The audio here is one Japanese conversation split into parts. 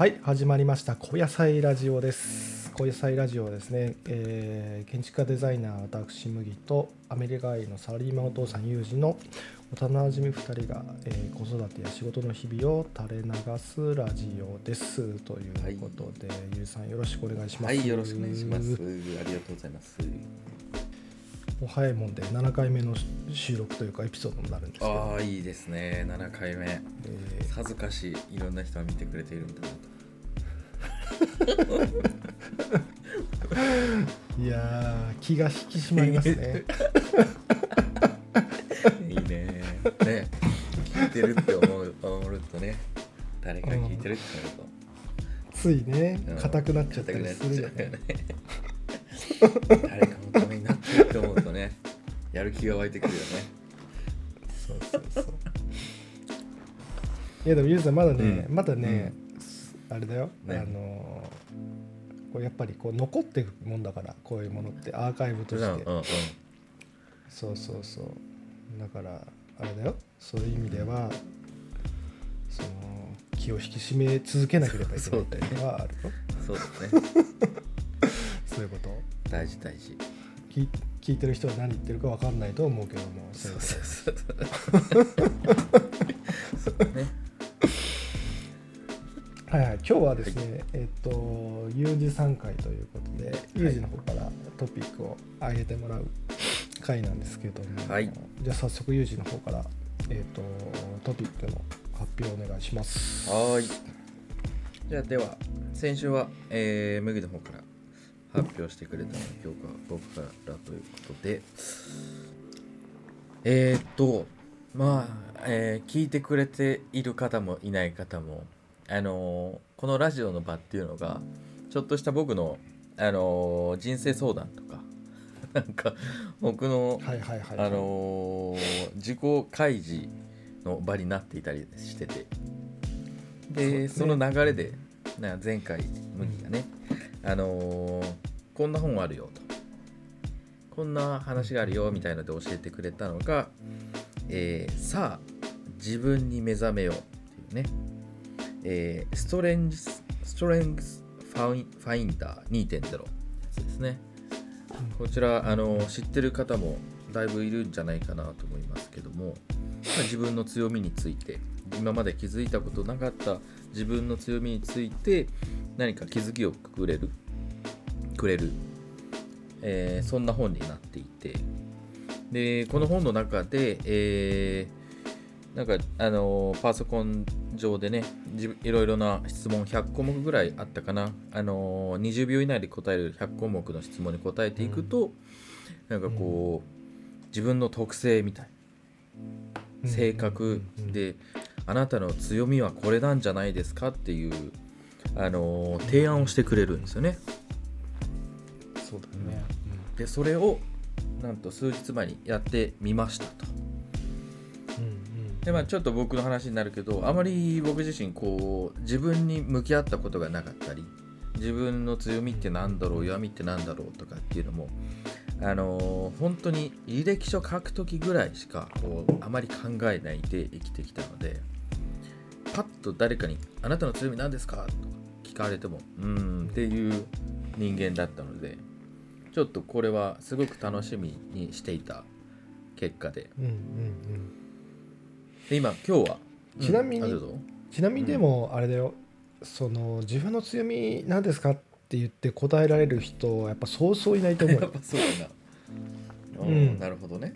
はい始まりました。小野菜ラジオです。小野菜ラジオはですね、えー建築家デザイナー私麦とアメリカ愛のサラリーマンお父さんユージの幼馴染み2人が、えー子育てや仕事の日々を垂れ流すラジオです。ということで、ユージさんよろしくお願いします。はい、よろしくお願いします。ありがとうございます。早いもんで7回目の収録というかエピソードになるんですけど、ああ、いいですね。7回目。え恥ずかしい。いろんな人が見てくれているんだなー いやー気が引き締まりますねと。いいね。ね。聞いてるって思う思うとね。誰か聞いてるって思うと。ついねうん硬くなっちゃったりするよね。誰かのためになってるって思うとね。やる気が湧いてくるよね。そうそうそう。いやでもゆうさんまだね、うん。まだね、あれだよ、ね。あのーこれやっぱりこう残っていくもんだからこういうものってアーカイブとして、うんうんうん。そうそうそう。だからあれだよ。そういう意味では、その気を引き締め続けなければいけないっていうのはあるよ。そうだね。そういうこと。大事大事。聞い聞いてる人は何言ってるか分かんないと思うけどもそういうそうそう。そうね。はいはい、今日はですね、えっと、有事3回ということで、有事の方からトピックを上げてもらう回なんですけども、はいじゃあ早速有事の方から、えっと、トピックの発表お願いします。はーい。じゃあでは、先週は、えー、麦の方から発表してくれたので、今日は僕からということで、えー、っと、まあ、えー聞いてくれている方もいない方も、あのーこのラジオの場っていうのが、ちょっとした僕の、あのー人生相談とか、なんか、僕の、自己開示の場になっていたりしてて。でそ,、その流れでな前回麦がね、あのーこんな本あるよと。こんな話があるよみたいので教えてくれたのが、えーさあ自分に目覚めようっていうね、えーストレンジスストレングスファインダー2.0ですね。こちらあの知ってる方もだいぶいるんじゃないかなと思いますけども、まあ自分の強みについて今まで気づいたことなかった自分の強みについて何か気づきをくれる？くれる、えーそんな本になっていて。でこの本の中で、えーなんかあのパソコン上でねじいろいろな質問100項目ぐらいあったかな。あの20秒以内で答える100項目の質問に答えていくと、なんかこう自分の特性みたい。うん。性格であなたの強みはこれなんじゃないですか？っていうあの提案をしてくれるんですよね。そうだね。でそれをなんと数日前にやってみましたと。うんうんでまあちょっと僕の話になるけどあまり僕自身こう自分に向き合ったことがなかったり自分の強みってなんだろう弱みってなんだろうとかっていうのもあのー本当に履歴書書く時ぐらいしかこうあまり考えないで生きてきたのでパッと誰かに「あなたの強み何ですか?」とか聞かれても「うーん」っていう人間だったのでちょっとこれはすごく楽しみにしていた結果で。うんうんうん。で今今日は？ちなみにうん。ちなみにでもあれだよ、その自分の強み何ですかって言って答えられる人はやっぱそうそういないと思うよ。やっぱそうだな。うん。うん、なるほどね。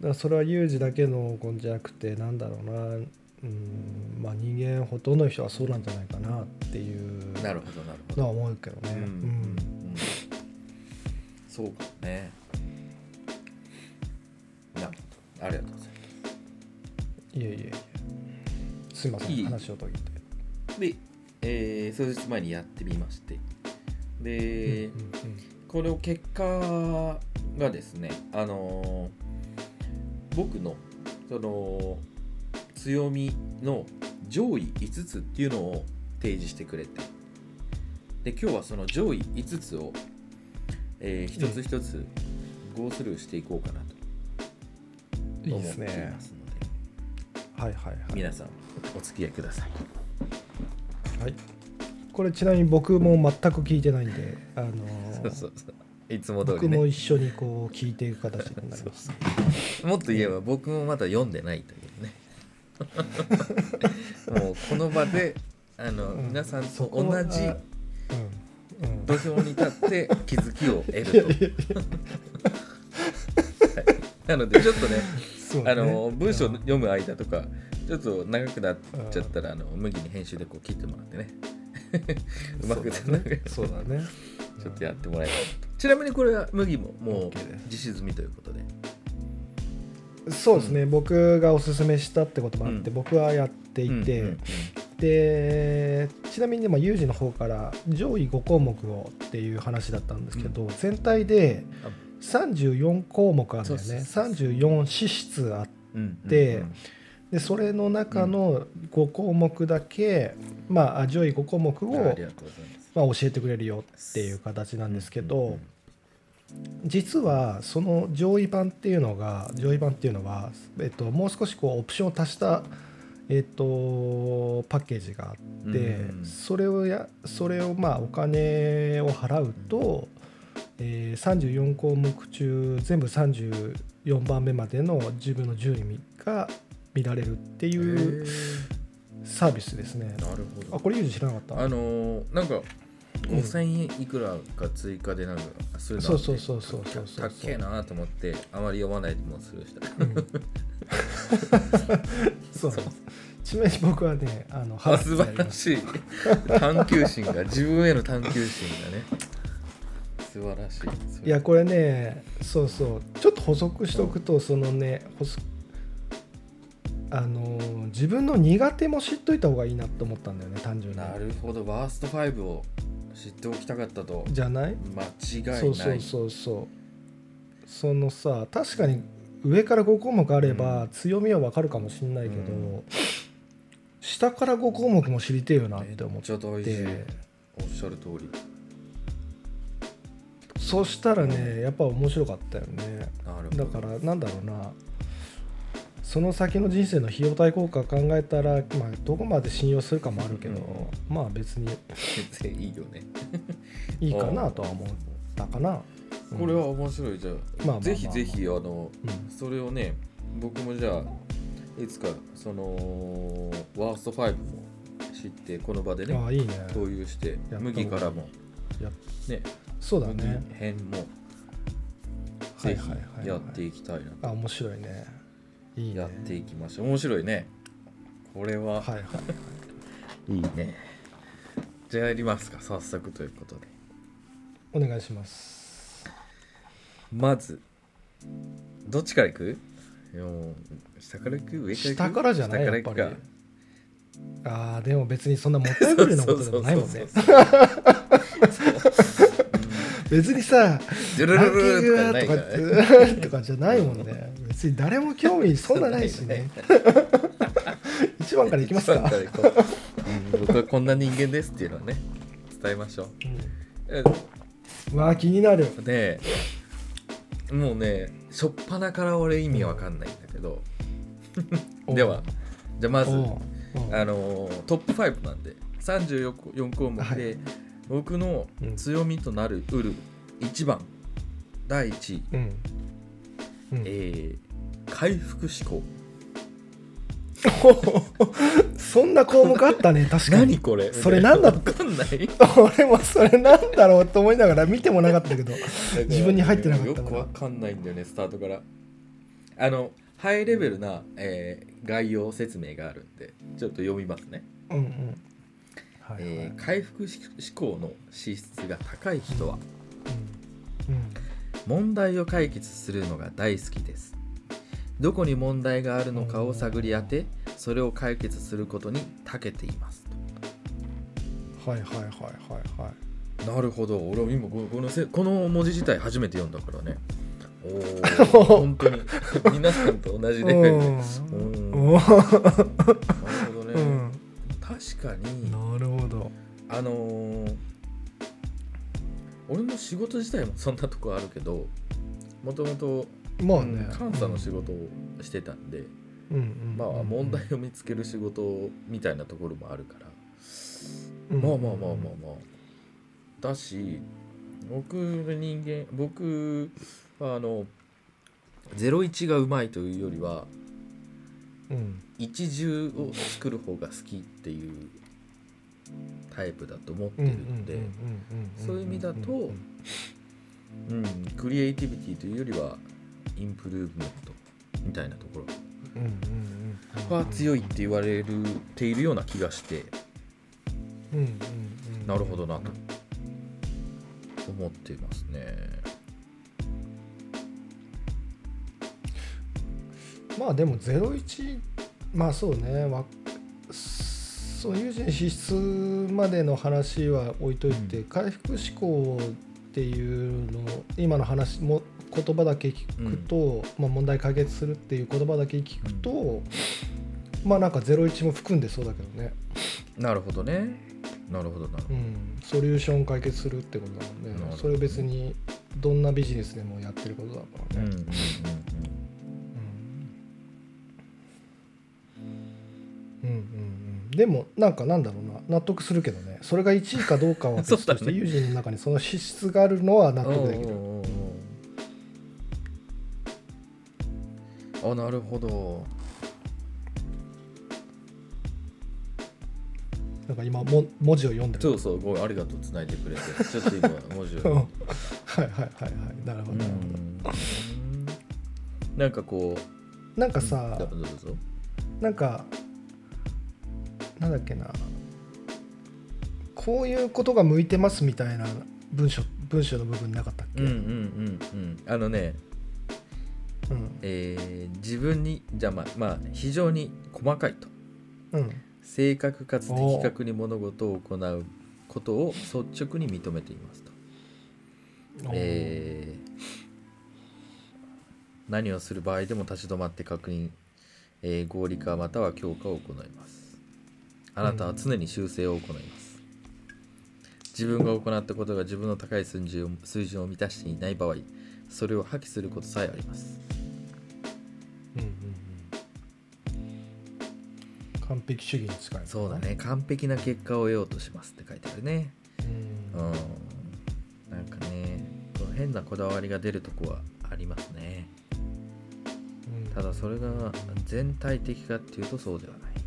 だからそれは有事だけの根じゃなくてなんだろうなうんまあ人間ほとんどの人はそうなんじゃないかなっていうなるほど、なるほど。のは思うけどね。うん、ううん。ん、そうかもね。なるほど。ありがとうございいえいえいえ。すいません。いい。話を途切って。ます。で、えー、数日前にやってみまして、で、うんこれを結果がですね、あのー僕のその強みの上位5つっていうのを提示してくれて。で今日はその上位5つを、えー一つ一つゴースルーしていこうかなと。思っていですね。ますので。はいはいはい。皆さんお付き合いください。はい。これちなみに僕も全く聞いてないんであのそうそうそう。いつも通僕りね。も一緒にこう聞いていく形になります。もっと言えば僕もまだ読んでないという。ねもうこの場であの、うん。皆さんと同じうん。うん。土俵に立って 気づきを得るいやいなのでちょっとねね。あの文章読む間とかちょっと長くなっちゃったらあの麦に編集でこう切ってもらってね。うまくそうだね。そうだね。ちょっとやってもらえたらと。ちなみにこれは麦ももう実施済みということでそうですね、僕がおすすめしたってこともあって、うん。僕はやっていて、うんうんでちなみにでもユージの方から上位5項目をっていう話だったんですけど、全体であ34項目あるんだよね。そうそう34資質あってうんうんでそれの中の5項目だけ、まあ上位5項目を、まあ、教えてくれるよっていう形なんですけど、うんうん実はその上位版っていうのが上位版っていうのは、えっと、もう少しこうオプションを足した、えっと、パッケージがあって、うん。それをやそれをまあお金を払うと、えー34項目中全部34番目までの自分の順位が見られるってへいうー。サービスですね。なるほど。あこれユージ知らなかった？あのーなんか5000円いくらか追加でなんかそういうのそうそうそうそうそうそう。たっけえなと思ってあまり読まないでもするしたうん。そうちなみに僕はねあのあ素晴らいしい。探求心が自分への探求心がね。素晴らしい。いやこれねそうそう。ちょっと補足しておくとそのね補足あの自分の苦手も知っといた方がいいなと思ったんだよね単純に。なるほど。ワースト5を知っておきたかったと。じゃない？間違いない。そうそうそうそう。そのさ確かに上から5項目あれば強みは分かるかもしれないけど、うん。下から5項目も知りてえよなって思って。おっしゃる通り。そしたらねやっぱ面白かったよね。なるほど。だからなんだろうなその先の人生の費用対効果考えたら、まあ、どこまで信用するかもあるけど、まあ別に。全然いいよね。いいかなとは思ったかな。うん。これは面白い。じゃあ,、まあぜひぜひあのうん。それをね僕もじゃあいつかそのワースト5も知ってこの場でねああいいね。共有してやった麦からも。やね。そうだね。麦編もぜはいはいはいはい。ひやっていきたいなあ面白いね。いいね。やっていきましょう。面白いね。これは。はいはい。い。いね。じゃあやりますか。早速ということで。お願いします。まずどっちからいく？いやもう下からいく？上からいく？下からじゃない下やっぱりか。らいくか。ああでも別にそんなもったいぶりなことでもないもんね。そうそうそう別にさ、ジュルルルルととかね。か とかじゃないもんね。別に誰も興味そんなないしね。一番からいきますか。う。うん僕はこんな人間ですっていうのはね伝えましょう。えうん、わあ気になる。でもうね初っ端から俺意味わかんないんだけど。ではじゃあまずあのートップ5なんで34項目で、はい僕の強みとなるうる1番第1位、うん。うん。えー回復思考 そんな項目あったね 確かに。何これ？それ何だ？わかんない。俺もそれなんだろうと思いながら見てもなかったけど自分に入ってなかったよくわかんないんだよねスタートから。あのハイレベルな、えー概要説明があるんでちょっと読みますね、うんうんはいはい。えー回復思考の資質が高い人はうん。問題を解決するのが大好きです。どこに問題があるのかを探り当てそれを解決することに長けています。うんはいはいはいはいはい。なるほど。俺は今このこのせこの文字自体初めて読んだからね。おお 本当に。皆さんと同じレベルで。うん。うん。なるほど確かになるほど。あのー俺の仕事自体もそんなとこあるけどもともとまあね。監査の仕事をしてたんで、うんうんまあ問題を見つける仕事みたいなところもあるから。うん。まあまあまあまあまあ。だし僕の人間僕はあの01がうまいというよりはうん一重を作る方が好きっていうタイプだと思ってるんで、んそういう意味だとうんうん、クリエイティビティというよりはインプルーブメントみたいなところは強いって言われるているような気がしてうんうんうんなるほどなと思っていますね。まあでも01まあそうね。わそう有事の資質までの話は置いといて、うん。回復思考っていうの今の話も言葉だけ聞くと、まあ、問題解決するっていう言葉だけ聞くと、まあなんか01も含んでそうだけどね、なるほどね。なるほどな。るほど。うん、ソリューション解決するってことだもんね。それを別にどんなビジネスでもやってることだからね、うんうんうんうんうんでもなんかなんだろうな納得するけどねそれが1位かどうかは別として、ね。友人の中にその資質があるのは納得できる。あなるほど。なんか今も文字を読んでる。そうそうごありがとうつないでくれて。ちょっと今文字うん。を。はいはいはいはい。なるほど、うん。なんかこう。なんかさ、なんかなんだっけな。こういうことが向いてますみたいな文章文章の部分なかったっけ、うんうんうんうん。あのね。うん。えー自分にじゃあまあまあ非常に細かいと。うん。正確かつ的確に物事を行うことを率直に認めていますと、えー何をする場合でも立ち止まって確認、えー合理化または強化を行いますあなたは常に修正を行います。自分が行ったことが自分の高い水準を水準を満たしていない場合それを破棄することさえあります。うんうんうん。完璧主義に近いのかな。そうだね。完璧な結果を得ようとしますって書いてあるね。ううん。んなんかね変なこだわりが出るとこはありますね。うん。ただそれが全体的かっていうとそうではない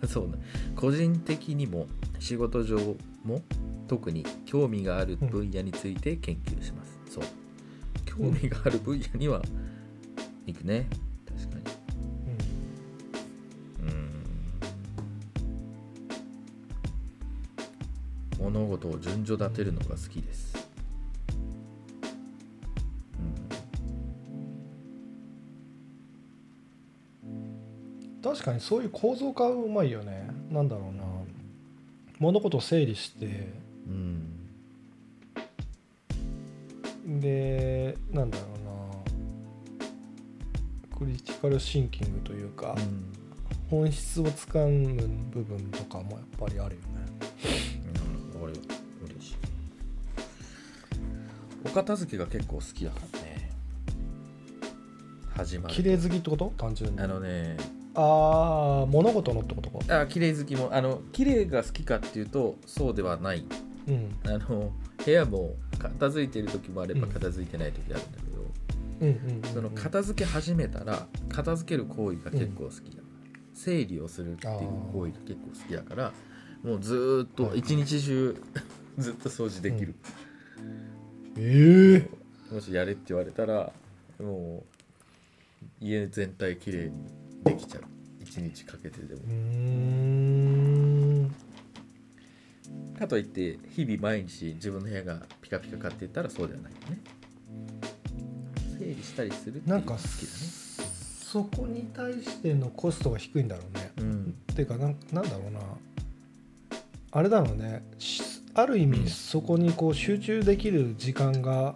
そうね。個人的にも仕事上も特に興味がある分野について研究します、そう。興味がある分野には行くね。確かに。うん。物事を順序立てるのが好きです、確かにそういう構造化うまいよね。なんだろうな。物事を整理して。うん。うん、でなんだろうな。クリティカルシンキングというか、うん。本質をつかむ部分とかもやっぱりあるよね。うん、俺嬉しい。お片付けが結構好きだからね。始まる綺麗好きってこと？単純に。あのねああ物事のってことか。あ綺麗好きもあの綺麗が好きかっていうとそうではない。うん。あの部屋も片付いてる時もあればうん。片付いてない時あるんだけど、うんうんうんうん。その片付け始めたら片付ける行為が結構好きだから、整理をするっていう行為が結構好きだからもうずーっと一日中 ずっと掃除できる、ええもしやれって言われたらもう家全体きれいにできちゃう。一日かけてでも。うーん。かといって日々毎日自分の部屋がピカピカかって言ったらそうではないよね。整理したりするっていうなんかのが好きだね。そこに対してのコストが低いんだろうね。うん。っていうかなんなんだろうな。あれだろうね。しある意うん味そこにこう集中できる時間が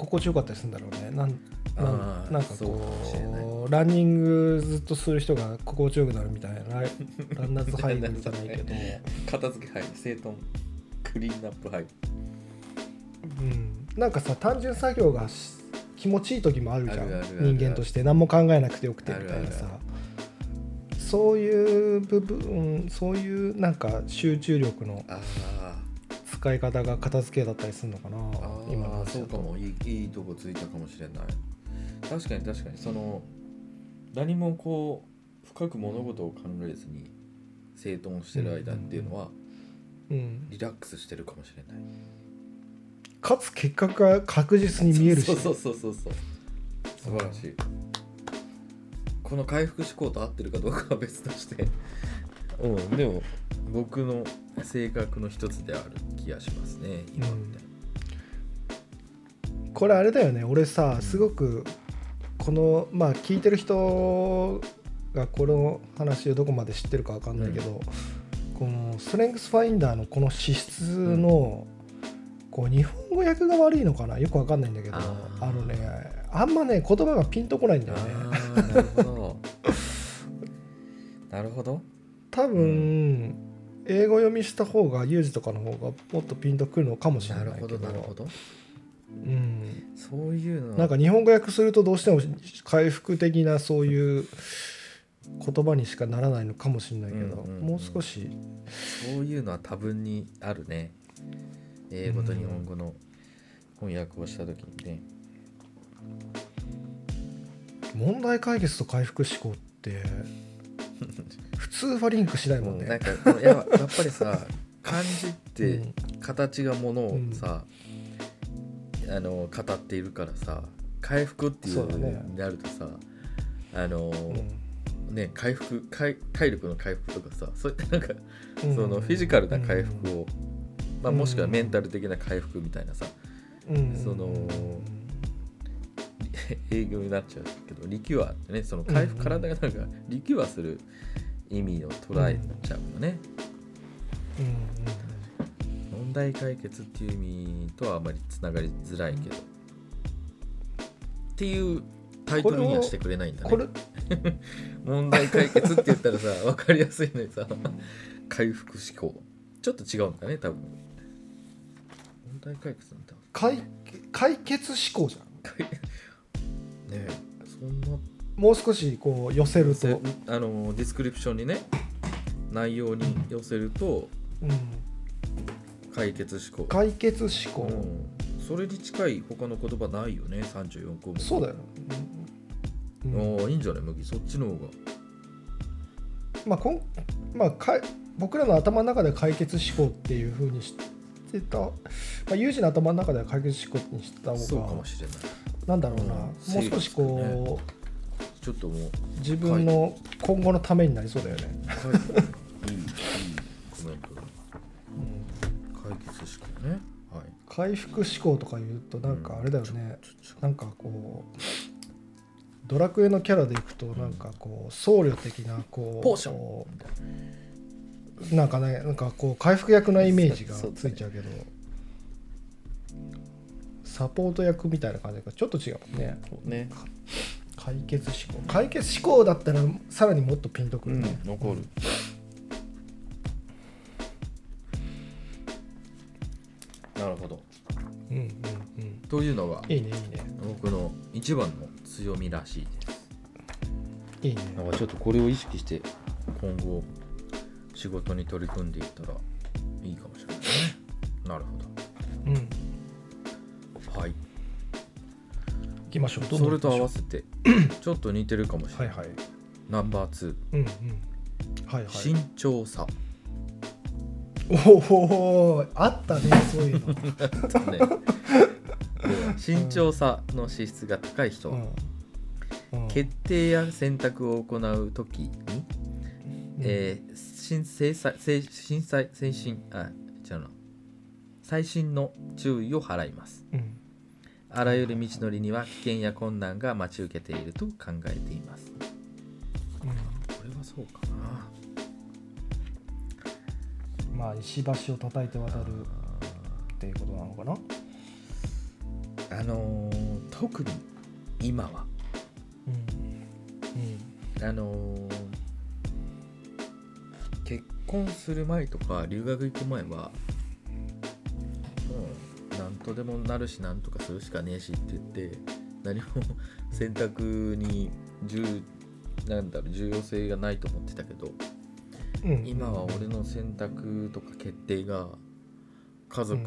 心地よかったりするんだろうね。なんなんなんかこうランニングずっとする人が心地よくなるみたいなライ ランナーズハイブじゃないけど、片付け入る整頓クリーンアップ入る。うん、なんかさ単純作業がし気持ちいい時もあるじゃん人間として。何も考えなくてよくてみたいなさ。そういう部分そういうなんか集中力のあ使い方が片付けだったりするのかな今の話だと。そうかも。いいいいとこついたかもしれない。確かに確かに。その何もこう深く物事を考えずに整頓してる間っていうのはうん、リラックスしてるかもしれない。かつ結果が確実に見えるし。そうそうそうそうそう。素晴らしい。この回復思考と合ってるかどうかは別としてうんでも僕の性格の一つである気がしますね今みたいこれあれだよね俺さすごくこのまあ聞いてる人がこの話をどこまで知ってるか分かんないけど、このストレングスファインダーのこの資質の、こう日本語訳が悪いのかなよく分かんないんだけどあのねあんまね言葉がピンとこないんだよね。なるほど。なるほど多分、英語読みした方がユージとかの方がもっとピンとくるのかもしれなないるほけどどなるほど。うん、そういうの。はなんか日本語訳するとどうしても回復的なそういう言葉にしかならないのかもしれないけど、うんうんうんもう少し。そういうのは多分にあるね。英語と日本語の翻訳をした時にね。問題解決と回復思考って普通はリンクしないもんうんなんね。かややっぱりさ 漢字っうてん。形がものをさ、あの語っているからさ回復っていうそうだねになるとさあの、うん。ね回復体体力の回復とかさそういったなんかうん。そのフィジカルな回復を、まあ、うんもしくはメンタル的な回復みたいなさうん。その 営業になっちゃうけどリキュアってねその回復、うん体がなんかリキュアする意味を捉えちゃうよね、うんうん問題解決っていう意味とはあまりつながりづらいけど。っていうタイトルにはしてくれないんだね。問題解決って言ったらさ分かりやすいのにさ 回復思考。ちょっと違うんだね多分。問題解決なんだ解解決思考じゃん。解ね。えそんなもう少しこう寄せるせと、あのディスクリプションにね内容に寄せるとうん、解決思考、解決思考、うん、それに近い他の言葉ないよね34項目。そうだよ、うん。うんああいいんじゃない？麦。そっちの方が。まあこんまあ、かい僕らの頭の中で解決思考っていうふうにしてた、まあ、有事の頭の中では解決思考にしてたそうか方がもしれないなんだろうな、うん。もう少しこう、ちょっともう。自分の今後のためになりそうだよね。はいい。いい。いコメントだ解決思考ねはい。回復思考とか言うとなんかあれだよね、ちょちょなんかこうドラクエのキャラでいくとなんかこう僧侶的なこうポーション。なんかねなんかこう回復役のイメージがついちゃうけどサポート役みたいな感じがちょっと違うもんね。ね。解決思考。解決思考だったらさらにもっとピンとくうんるね、残る。なるほど。うんうんうん。というのがいいねいいね。僕の一番の強みらしいです。いいね。なんかちょっとこれを意識して今後仕事に取り組んでいったらきましょう。それと合わせて ちょっと似てるかもしれない、はいはい。ナンバー2うんうん。はいはい。慎重さ。おおあったねそういうの、ね。慎重さの資質が高い人、うん。うん。決定や選択を行う時に、えー、新精細精震災先進あ違うな。最新の注意を払います。うんあらゆる道のりには危険や困難が待ち受けていると考えています。これはそうかなうん。まあ石橋を叩いて渡るっていうことなのかな？あのー特に今は。うん。あのー結婚する前とか留学行く前はもうでもなるし何とかするしかねえしって言って何も選択に重なんだろう重要性がないと思ってたけどうん。今は俺の選択とか決定が家族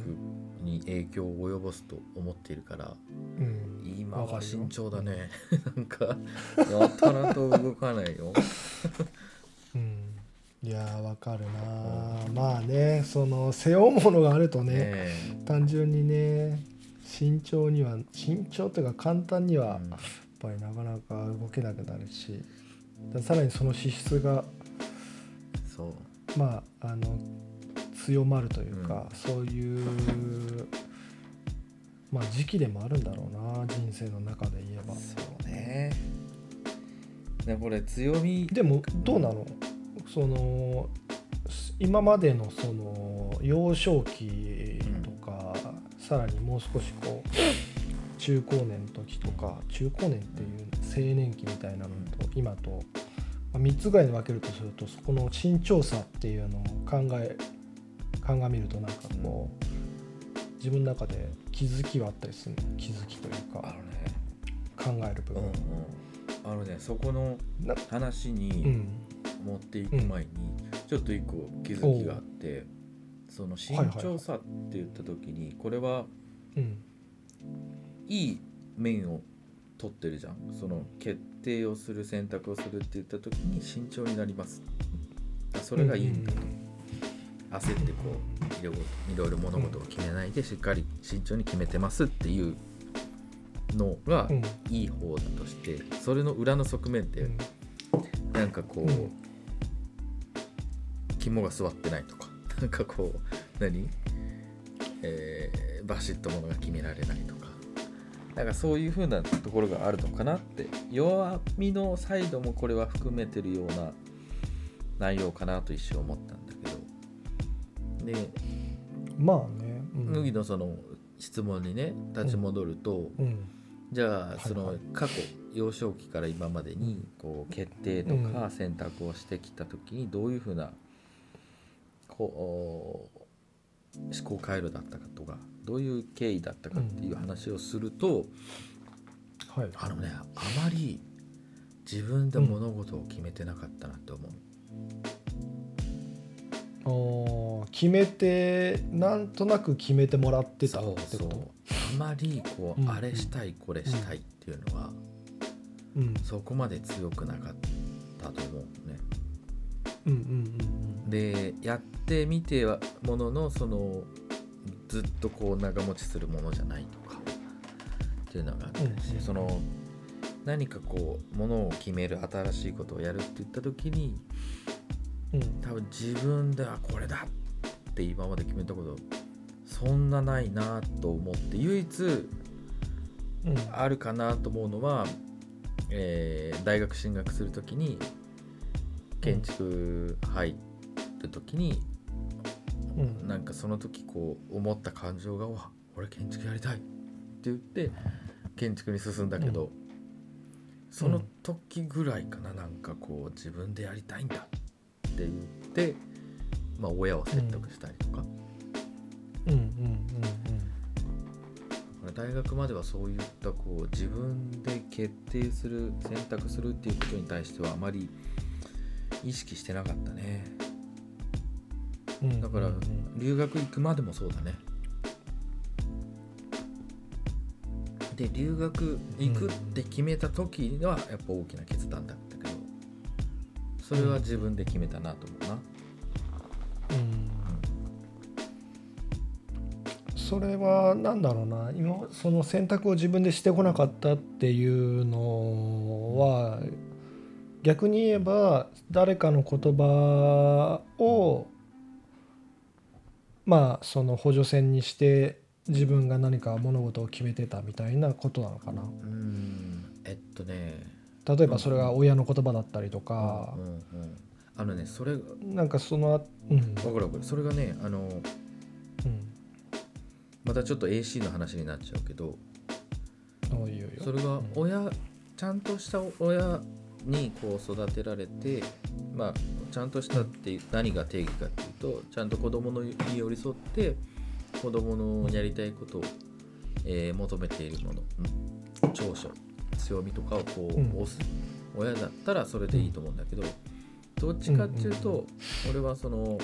に影響を及ぼすと思っているから、うん。今は慎重だね。なんかやたらと動かないよ。うんいやーわかるな。まあねその背負うものがあるとねね単純にね慎重には慎重というか簡単にえはやっぱりなかなか動けなくなるしさらにその資質がそう。まああの強まるというか、そういうまあ時期でもあるんだろうな人生の中で言えば。そうね。でこれ強みでもどうなの？その今までのその幼少期とか、さらにもう少しこう中高年の時とか中高年っていう青年期みたいなのと今と、まあ、3つぐらいに分けるとするとそこの身長差っていうのを考え鑑みるとなんかこう自分の中で気づきはあったりするの？気づきというかね。考える部分。うんうん。あのね。そこのな話にうん持っていく前に、ちょっと一個気づきがあってその身長差って言った時にこれはうん。いい面を取ってるじゃん。その決定をする選択をするって言った時に慎重になります。あそれがいいんだと、焦ってこういろいろ物事を決めないでしっかり慎重に決めてますっていうのがうん。いい方だとしてそれの裏の側面ってうん。なんかこう、うん肝が座ってないとか。なんかこう何？えーバシッとものが決められないとか。なんかそういう風なところがあるのかなって。弱みのサイドもこれは含めてるような内容かなと一瞬思ったんだけど。でまあね、うん。麦のその質問にね立ち戻ると、うん。じゃあその過去幼少期から今までにこう決定とうん。か選択をしてきた時にどういうふうなこう思考回路だったかとかどういう経緯だったかっていう話をすると、はい。あのねあまり自分で物事を決めてなかったなって思う、あー決めてなんとなく決めてもらってたってこと？あまりこう、うん。あれしたいこれしたいっていうのは、うん。そこまで強くなかったと思うね。うんうんうんでやってみてはもののそのずっとこう長持ちするものじゃないとかっていうのがあったりして、うん。その何かこうものを決める新しいことをやるって言った時にうん。多分自分ではこれだって今まで決めたことそんなないなと思って唯一うん。あるかなと思うのは、えー大学進学する時に建築入る時に、うん。なんかその時こう思った感情が「わ俺建築やりたい」って言って建築に進んだけど、その時ぐらいかななんかこう自分でやりたいんだって言って、まあ、親を説得したりとか、うん。うん。うん。大学まではそういったこう自分で決定する選択するっていうことに対してはあまり意識してなかったね。うん。うんだからうん留学行くまでもそうだね。で留学行くって決めた時はやっぱ大きな決断だったけどそれは自分で決めたなと思うな。うん。それは何だろうな。今その選択を自分でしてこなかったっていうのは逆に言えば誰かの言葉をまあその補助線にして自分が何か物事を決めてたみたいなことなのかな。うん。えっとね。例えばそれが親の言葉だったりとか。うんうんうん。あのねそれわなんかそのうん。かるわかる。それがねあのうん。またちょっと AC の話になっちゃうけど。そういうよ。それが親ちゃんとした親にこう育てられてまあちゃんとしたって何が定義かっていうとちゃんと子供のに寄り添って子供のやりたいことを、えー求めているものうん長所強みとかをこう、うん。押す。親だったらそれでいいと思うんだけど、どっちかっていうと、俺はその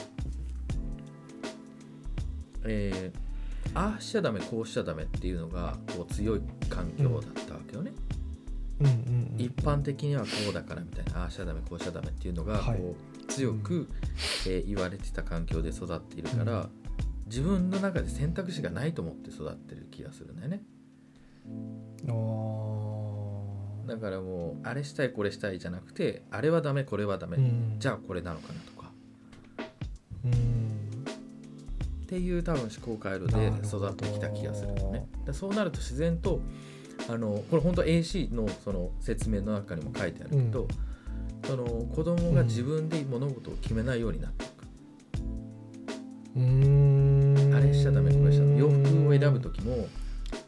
えーああしちゃダメこうしちゃダメっていうのがこう強い環境だったわけよね、うんうんうん一般的にはこうだからみたいなああしちゃダメこうしちゃダメっていうのがこう、はい強く、えー言われてた環境で育っているから、うん。自分の中で選択肢がないと思って育ってる気がするんだよね。だからもうあれしたいこれしたいじゃなくてあれはダメこれはダメ、うん。じゃあこれなのかなとか。うん。っていう多分思考回路で育ってきた気がするのね。でそうなると自然とあのこれ本当 AC のその説明の中にも書いてあるけど、うん。その子供が自分で物事を決めないようになっていく、うーん。あれしちゃダメこれしちゃダメ。洋服を選ぶ時も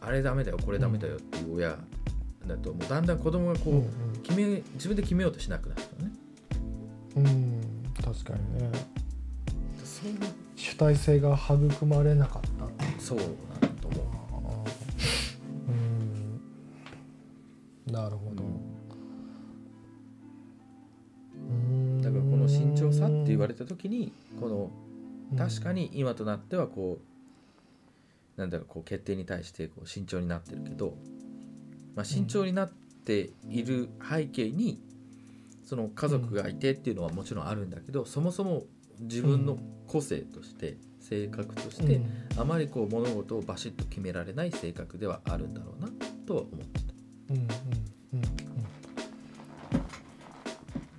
あれダメだよこれダメだよっていう親だともうだんだん子供がこうんう決め自分で決めようとしなくなるのね。うん、うん、確かにね。主体性が育まれなかった。そうなるほど、だからこの慎重さって言われた時にこのうん。確かに今となってはこうなんだろうこう決定に対してこう慎重になってるけど、まあ、慎重になっている背景にその家族がいてっていうのはもちろんあるんだけどそもそも自分の個性として性格としてうん。あまりこう物事をバシッと決められない性格ではあるんだろうなとは思ってた。うんうん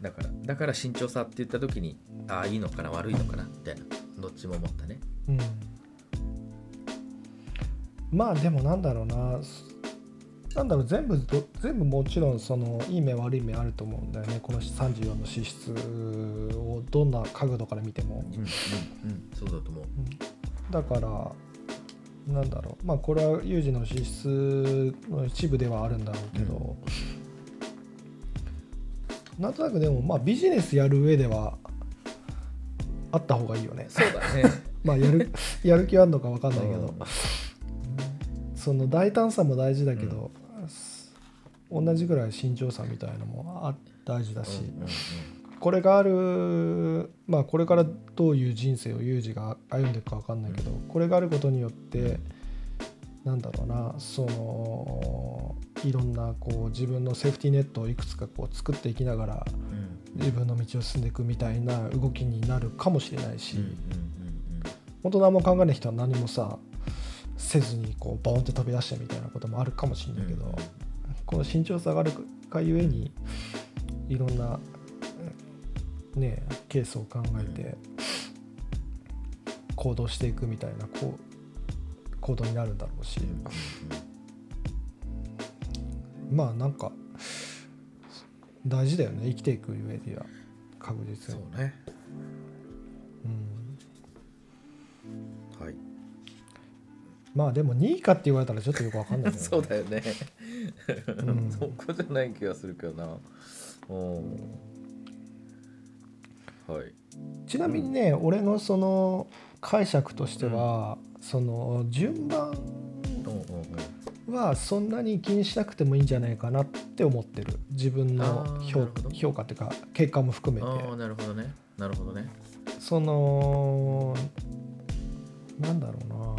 だからだから慎重さって言った時にああいいのかな悪いのかなみたいなどっちも思ったね。うん。まあでもなんだろうななんだろう全部ど全部もちろんそのいい面悪い面あると思うんだよね。この34の資質をどんな角度から見ても。うんうんうん。そうだと思う。だからなんだろう。まあこれは有事の資質の一部ではあるんだろうけど、なんとなくでもまあビジネスやる上ではあった方がいいよね。そうだね。まあやるやる気はあるのか分かんないけど、うん。その大胆さも大事だけど、同じぐらい慎重さみたいのもあ大事だし、うんうんこれがあるまあこれからどういう人生をユージが歩んでいくか分かんないけど、これがあることによってなんだろうなそのいろんなこう自分のセーフティーネットをいくつかこう作っていきながらうん。自分の道を進んでいくみたいな動きになるかもしれないし、うんうんうん本当何も考えない人は何もさせずにこうボーンって飛び出してみたいなこともあるかもしれないけど、この慎重さがあるがゆえにいろんなねケースを考えて行動していくみたいなこう行動になるんだろうし、まあなんか大事だよね。生きていく上では確実に。そうね。うん。はい。まあでも2位かって言われたらちょっとよくわかんないね、そうだよね、ん。そこじゃない気がするけどな。おはい。ちなみにね、俺のその解釈としては、その順番はそんなに気にしなくてもいいんじゃないかなって思ってる。自分の評評価っていうか結果も含めうん、て。ああなるほどね。なるほどね。そのなんだろうな。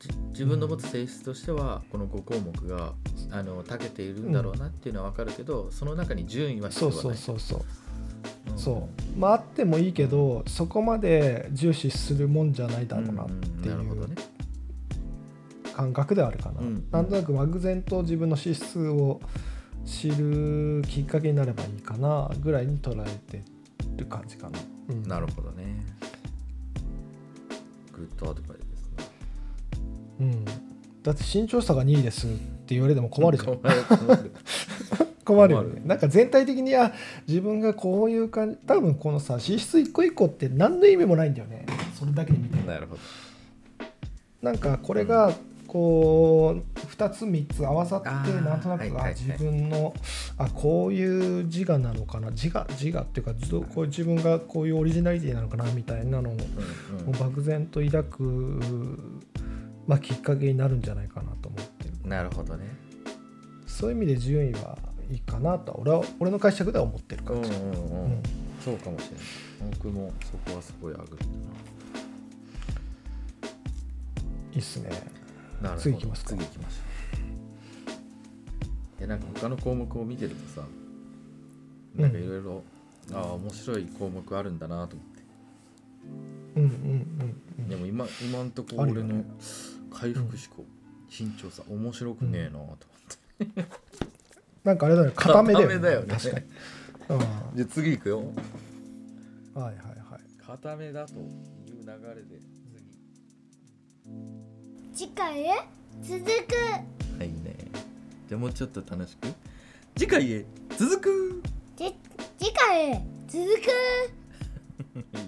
じ自分の持つ性質としてはこの5項目があの長けているんだろうなっていうのは分かるけど、その中に順位は必そう要はないそうそうそうう。んそう。まああってもいいけどそこまで重視するもんじゃないだろうなっていう感覚ではあるかな、うんなんとなく漠然と自分の資質を知るきっかけになればいいかなぐらいに捉えてる感じかな、うん。なるほどね。グッドアドバイスですね。うん、だって身長差が2位ですって言われても困るじゃん困るよね。なんか全体的にあ自分がこういう感じ多分このさ資質一個一個って何の意味もないんだよね。それだけで見て。もなるほど。なんかこれがこう2つ3つ合わさってなんとなく自分のあこういう自我なのかな？自我自我っていうかこう自分がこういうオリジナリティなのかな？みたいなのを漠然と抱く、まあ、きっかけになるんじゃないかなと思ってる。なるほどね。そういう意味で順位はいいかなとは俺は俺の解釈では思ってるうんうん感じ、うん、うん。そうかもしれない。僕もそこはすごいあぐったいいっすね。ななるほど。次行きますか。次行きましょう。いやなんか他の項目を見てるとさなんかいろいろああ面白い項目あるんだなと思って。うんうんうんうん。でも今今んとこ俺の回復思考、慎重さ面白くねえなと思って、なんかあれだよね固めだよね。固めだよね。確かに。うん。はじゃあ次行くよ。いはいはい。固めだという流れで次。回へ？続く。次はいね。じゃあもうちょっと楽しく。次回へ続く。じ次回へ続く